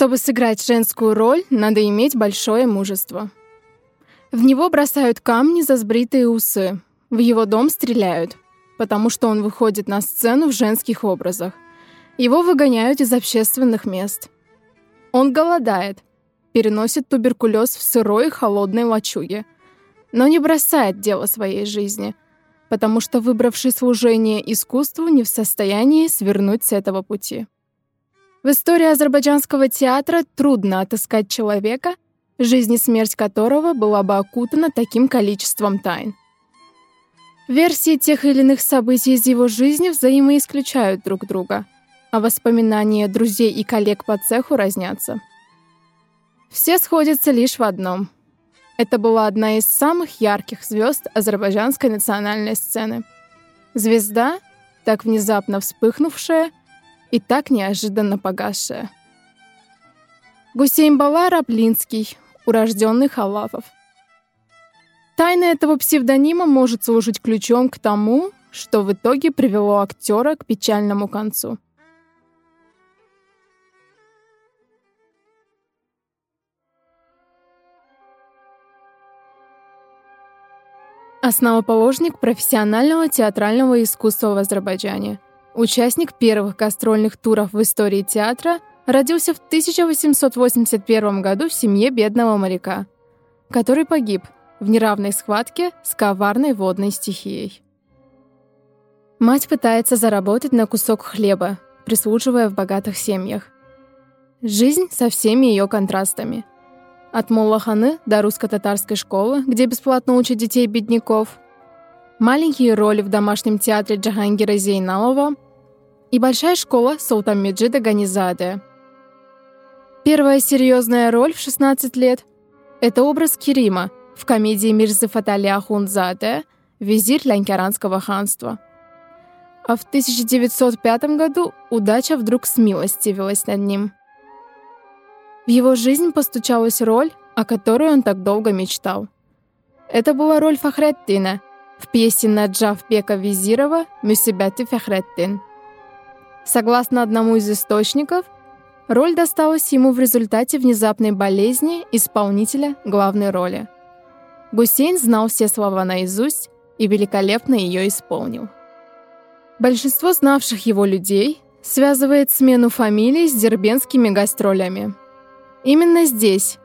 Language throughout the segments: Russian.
Чтобы сыграть женскую роль, надо иметь большое мужество. В него бросают камни за сбритые усы. В его дом стреляют, потому что он выходит на сцену в женских образах. Его выгоняют из общественных мест. Он голодает, переносит туберкулез в сырой и холодной лачуге, но не бросает дело своей жизни, потому что выбравший служение искусству не в состоянии свернуть с этого пути. В истории азербайджанского театра трудно отыскать человека, жизнь и смерть которого была бы окутана таким количеством тайн. Версии тех или иных событий из его жизни взаимоисключают друг друга, а воспоминания друзей и коллег по цеху разнятся. Все сходятся лишь в одном. Это была одна из самых ярких звезд азербайджанской национальной сцены. Звезда, так внезапно вспыхнувшая и так неожиданно погасшая. Гусейн Бала Раплинский, урожденный Халафов. Тайна этого псевдонима может служить ключом к тому, что в итоге привело актера к печальному концу. Основоположник профессионального театрального искусства в Азербайджане – Участник первых гастрольных туров в истории театра родился в 1881 году в семье бедного моряка, который погиб в неравной схватке с коварной водной стихией. Мать пытается заработать на кусок хлеба, прислуживая в богатых семьях. Жизнь со всеми ее контрастами. От Муллаханы до русско-татарской школы, где бесплатно учат детей бедняков – маленькие роли в домашнем театре Джахангира Зейналова и большая школа Султанмеджида Ганизаде. Первая серьезная роль в 16 лет — это образ Керима в комедии Мирзы Фатали Ахунзаде «Визирь Лянкаранского ханства». А в 1905 году удача вдруг смилостивилась над ним. В его жизнь постучалась роль, о которой он так долго мечтал. Это была роль Фахреттина — в пьесе Наджафбека Визирова «Мюсибяти Фехреттин». Согласно одному из источников, роль досталась ему в результате внезапной болезни исполнителя главной роли. Гусейн знал все слова наизусть и великолепно ее исполнил. Большинство знавших его людей связывает смену фамилий с дербенскими гастролями. Именно здесь,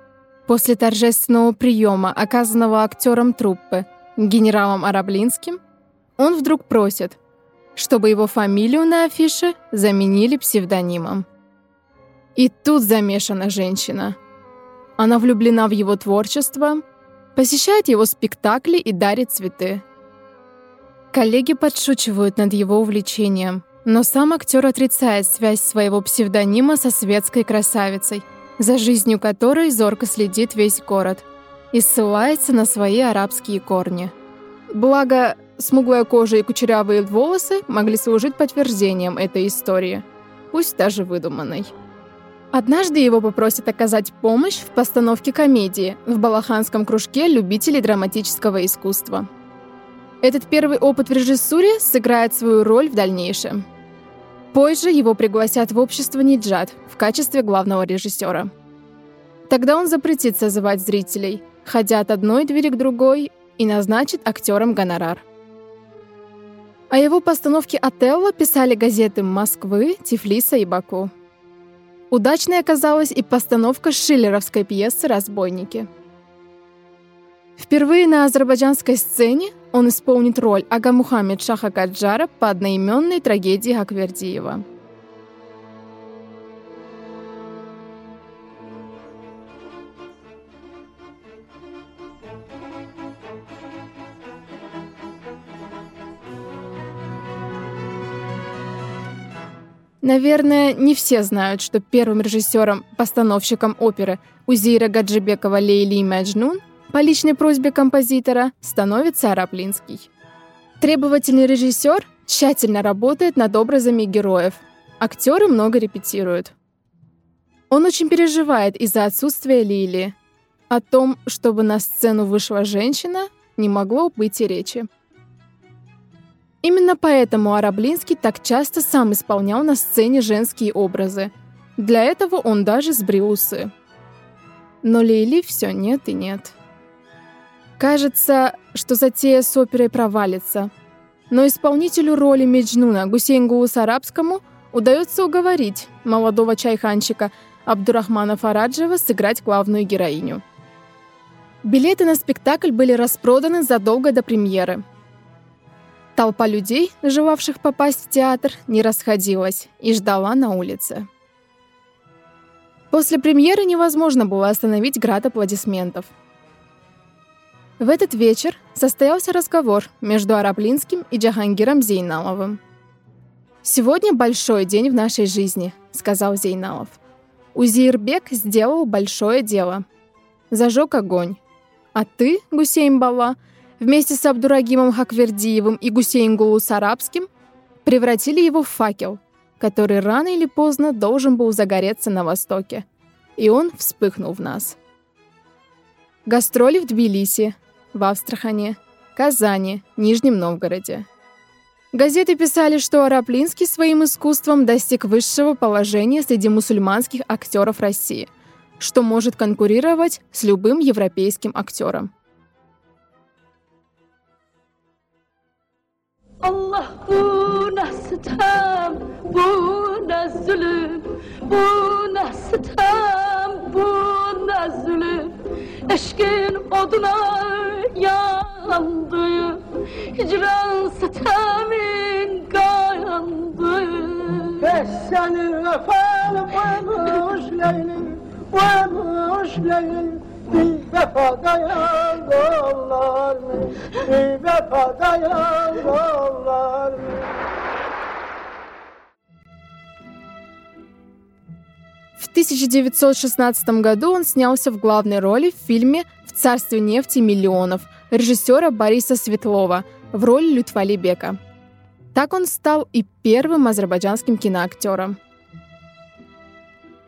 после торжественного приема, оказанного актером труппы, генералом Араблинским, он вдруг просит, чтобы его фамилию на афише заменили псевдонимом. И тут замешана женщина. Она влюблена в его творчество, посещает его спектакли и дарит цветы. Коллеги подшучивают над его увлечением, но сам актер отрицает связь своего псевдонима со светской красавицей, за жизнью которой зорко следит весь город – и ссылается на свои арабские корни. Благо, смуглая кожа и кучерявые волосы могли служить подтверждением этой истории, пусть даже выдуманной. Однажды его попросят оказать помощь в постановке комедии в Балаханском кружке любителей драматического искусства. Этот первый опыт в режиссуре сыграет свою роль в дальнейшем. Позже его пригласят в общество Ниджат в качестве главного режиссера. Тогда он запретит созывать зрителей – ходя от одной двери к другой, и назначит актерам гонорар. О его постановке «Отелло» писали газеты Москвы, Тифлиса и Баку. Удачной оказалась и постановка шиллеровской пьесы «Разбойники». Впервые на азербайджанской сцене он исполнит роль Ага Мухаммед Шаха Каджара по одноименной трагедии Аквердиева. Наверное, не все знают, что первым режиссером-постановщиком оперы Узира Гаджибекова Лейли Мэджнун по личной просьбе композитора становится Араплинский. Требовательный режиссер тщательно работает над образами героев. Актеры много репетируют. Он очень переживает из-за отсутствия Лили. О том, чтобы на сцену вышла женщина, не могло быть и речи. Именно поэтому Араблинский так часто сам исполнял на сцене женские образы. Для этого он даже сбрил усы. Но Лейли все нет и нет. Кажется, что затея с оперой провалится. Но исполнителю роли Меджнуна Гусейнгулу Сарабскому удается уговорить молодого чайханчика Абдурахмана Фараджева сыграть главную героиню. Билеты на спектакль были распроданы задолго до премьеры. Толпа людей, желавших попасть в театр, не расходилась и ждала на улице. После премьеры невозможно было остановить град аплодисментов. В этот вечер состоялся разговор между Араплинским и Джахангиром Зейналовым. «Сегодня большой день в нашей жизни», — сказал Зейналов. Узирбек сделал большое дело. Зажег огонь. А ты, Гусейн Бала, вместе с Абдурагимом Хаквердиевым и Гусейн Гулу Сарабским превратили его в факел, который рано или поздно должен был загореться на Востоке. И он вспыхнул в нас. Гастроли в Тбилиси, в Астрахане, Казани, Нижнем Новгороде. Газеты писали, что Араплинский своим искусством достиг высшего положения среди мусульманских актеров России, что может конкурировать с любым европейским актером. Allah bu nasıl tam, bu nasıl zulüm, bu nasıl tam, bu nasıl zulüm. Eşkin oduna yandı, hicran sitemin kayandı. Beş seni öperim, öpüş leylim, öpüş leylim, Bir vefa dayan yollar mı? Bir vefa dayan yollar mı? В 1916 году он снялся в главной роли в фильме «В царстве нефти миллионов» режиссера Бориса Светлова в роли Лютвали Бека. Так он стал и первым азербайджанским киноактером.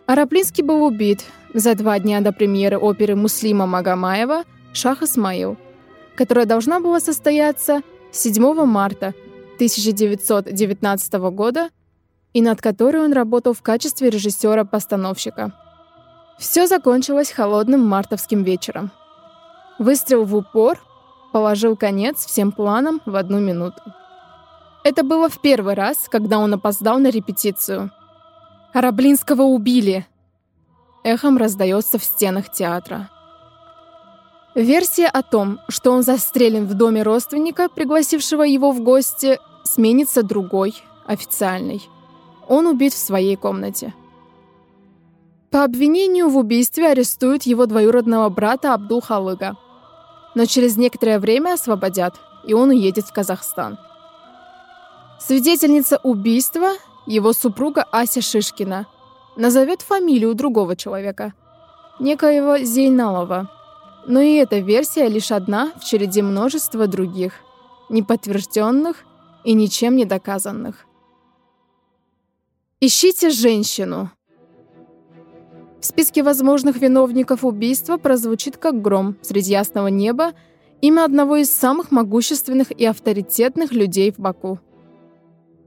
Араплинский был убит за два дня до премьеры оперы Муслима Магомаева «Шах Исмаил», которая должна была состояться 7 марта 1919 года и над которой он работал в качестве режиссера-постановщика. Все закончилось холодным мартовским вечером. Выстрел в упор положил конец всем планам в одну минуту. Это было в первый раз, когда он опоздал на репетицию. Раблинского убили!» Эхом раздается в стенах театра. Версия о том, что он застрелен в доме родственника, пригласившего его в гости, сменится другой, официальной. Он убит в своей комнате. По обвинению в убийстве арестуют его двоюродного брата Абдул Халыга. Но через некоторое время освободят, и он уедет в Казахстан. Свидетельница убийства его супруга Ася Шишкина назовет фамилию другого человека, некоего Зейналова. Но и эта версия лишь одна в череде множества других, неподтвержденных и ничем не доказанных. Ищите женщину. В списке возможных виновников убийства прозвучит как гром среди ясного неба имя одного из самых могущественных и авторитетных людей в Баку.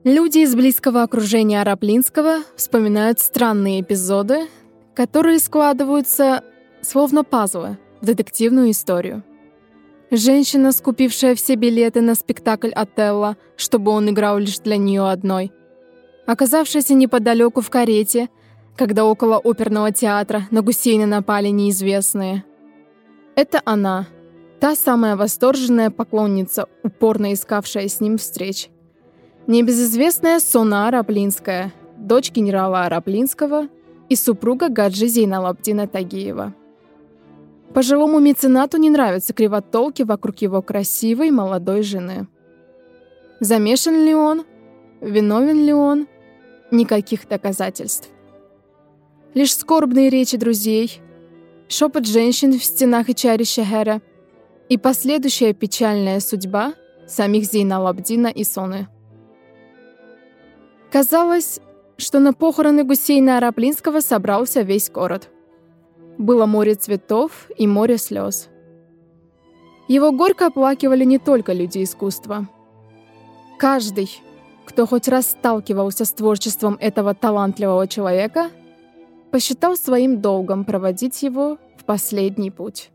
Люди из близкого окружения Араплинского вспоминают странные эпизоды, которые складываются словно пазлы в детективную историю. Женщина, скупившая все билеты на спектакль Отелло, чтобы он играл лишь для нее одной. Оказавшаяся неподалеку в карете, когда около оперного театра на Гусейна напали неизвестные. Это она, та самая восторженная поклонница, упорно искавшая с ним встреч. Небезызвестная Сона Араплинская, дочь генерала Араплинского и супруга Гаджи Зейналабдина Тагиева. Пожилому меценату не нравятся кривотолки вокруг его красивой молодой жены. Замешан ли он? Виновен ли он? Никаких доказательств. Лишь скорбные речи друзей, шепот женщин в стенах и чаре Шахера и последующая печальная судьба самих Зейналабдина и Соны. Казалось, что на похороны Гусейна Араплинского собрался весь город. Было море цветов и море слез. Его горько оплакивали не только люди искусства. Каждый, кто хоть раз сталкивался с творчеством этого талантливого человека, посчитал своим долгом проводить его в последний путь.